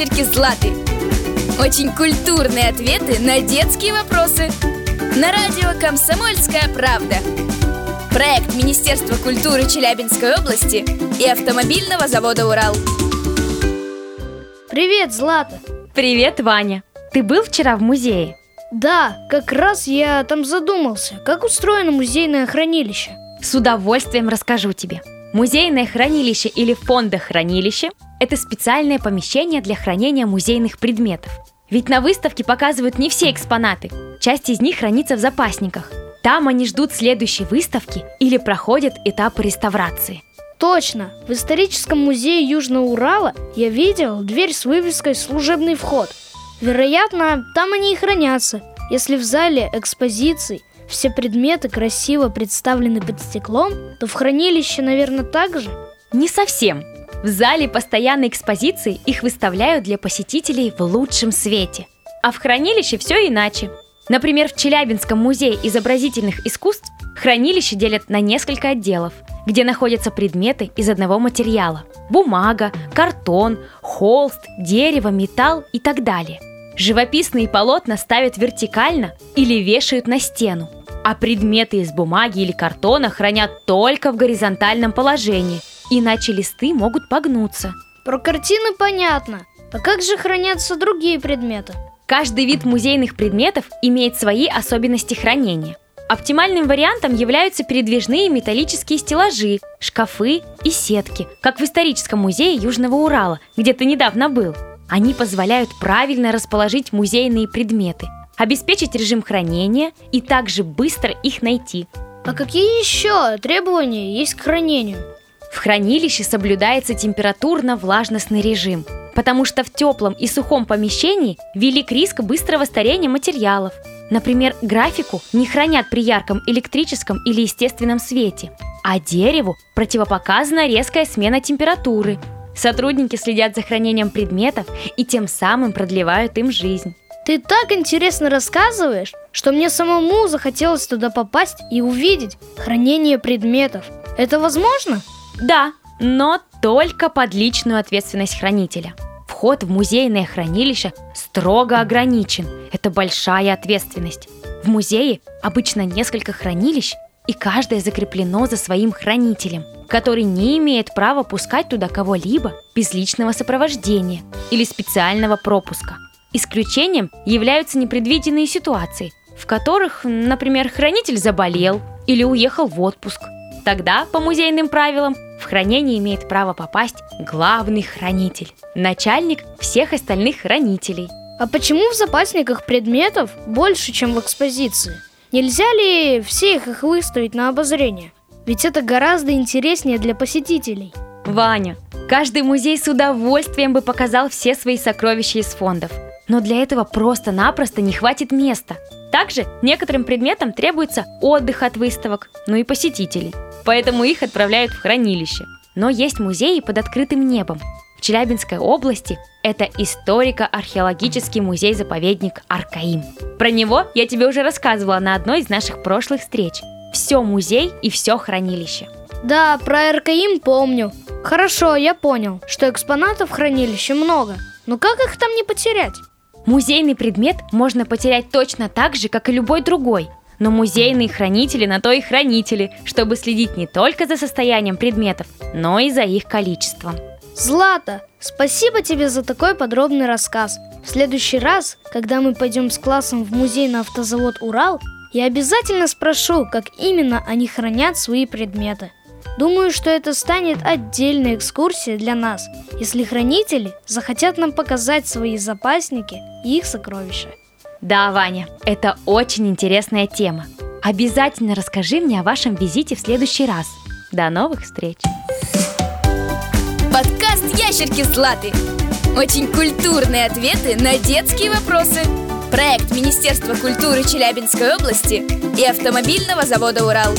ящерки Златы. Очень культурные ответы на детские вопросы. На радио «Комсомольская правда». Проект Министерства культуры Челябинской области и автомобильного завода «Урал». Привет, Злата! Привет, Ваня! Ты был вчера в музее? Да, как раз я там задумался, как устроено музейное хранилище. С удовольствием расскажу тебе. Музейное хранилище или фондохранилище – это специальное помещение для хранения музейных предметов. Ведь на выставке показывают не все экспонаты. Часть из них хранится в запасниках. Там они ждут следующей выставки или проходят этапы реставрации. Точно! В историческом музее Южного Урала я видел дверь с вывеской «Служебный вход». Вероятно, там они и хранятся. Если в зале экспозиций все предметы красиво представлены под стеклом, то в хранилище, наверное, так же? Не совсем. В зале постоянной экспозиции их выставляют для посетителей в лучшем свете. А в хранилище все иначе. Например, в Челябинском музее изобразительных искусств хранилище делят на несколько отделов, где находятся предметы из одного материала. Бумага, картон, холст, дерево, металл и так далее. Живописные полотна ставят вертикально или вешают на стену, а предметы из бумаги или картона хранят только в горизонтальном положении, иначе листы могут погнуться. Про картины понятно. А как же хранятся другие предметы? Каждый вид музейных предметов имеет свои особенности хранения. Оптимальным вариантом являются передвижные металлические стеллажи, шкафы и сетки, как в историческом музее Южного Урала, где ты недавно был. Они позволяют правильно расположить музейные предметы, обеспечить режим хранения и также быстро их найти. А какие еще требования есть к хранению? В хранилище соблюдается температурно-влажностный режим, потому что в теплом и сухом помещении велик риск быстрого старения материалов. Например, графику не хранят при ярком электрическом или естественном свете, а дереву противопоказана резкая смена температуры. Сотрудники следят за хранением предметов и тем самым продлевают им жизнь. Ты так интересно рассказываешь, что мне самому захотелось туда попасть и увидеть хранение предметов. Это возможно? Да, но только под личную ответственность хранителя. Вход в музейное хранилище строго ограничен. Это большая ответственность. В музее обычно несколько хранилищ, и каждое закреплено за своим хранителем, который не имеет права пускать туда кого-либо без личного сопровождения или специального пропуска. Исключением являются непредвиденные ситуации, в которых, например, хранитель заболел или уехал в отпуск. Тогда, по музейным правилам, в хранение имеет право попасть главный хранитель, начальник всех остальных хранителей. А почему в запасниках предметов больше, чем в экспозиции? Нельзя ли всех их выставить на обозрение? Ведь это гораздо интереснее для посетителей. Ваня, каждый музей с удовольствием бы показал все свои сокровища из фондов. Но для этого просто-напросто не хватит места. Также некоторым предметам требуется отдых от выставок, ну и посетителей поэтому их отправляют в хранилище. Но есть музеи под открытым небом. В Челябинской области это историко-археологический музей-заповедник Аркаим. Про него я тебе уже рассказывала на одной из наших прошлых встреч. Все музей и все хранилище. Да, про Аркаим помню. Хорошо, я понял, что экспонатов в хранилище много. Но как их там не потерять? Музейный предмет можно потерять точно так же, как и любой другой – но музейные хранители на то и хранители, чтобы следить не только за состоянием предметов, но и за их количеством. Злата, спасибо тебе за такой подробный рассказ. В следующий раз, когда мы пойдем с классом в музей на автозавод «Урал», я обязательно спрошу, как именно они хранят свои предметы. Думаю, что это станет отдельной экскурсией для нас, если хранители захотят нам показать свои запасники и их сокровища. Да, Ваня, это очень интересная тема. Обязательно расскажи мне о вашем визите в следующий раз. До новых встреч! Подкаст «Ящерки Златы». Очень культурные ответы на детские вопросы. Проект Министерства культуры Челябинской области и автомобильного завода «Урал».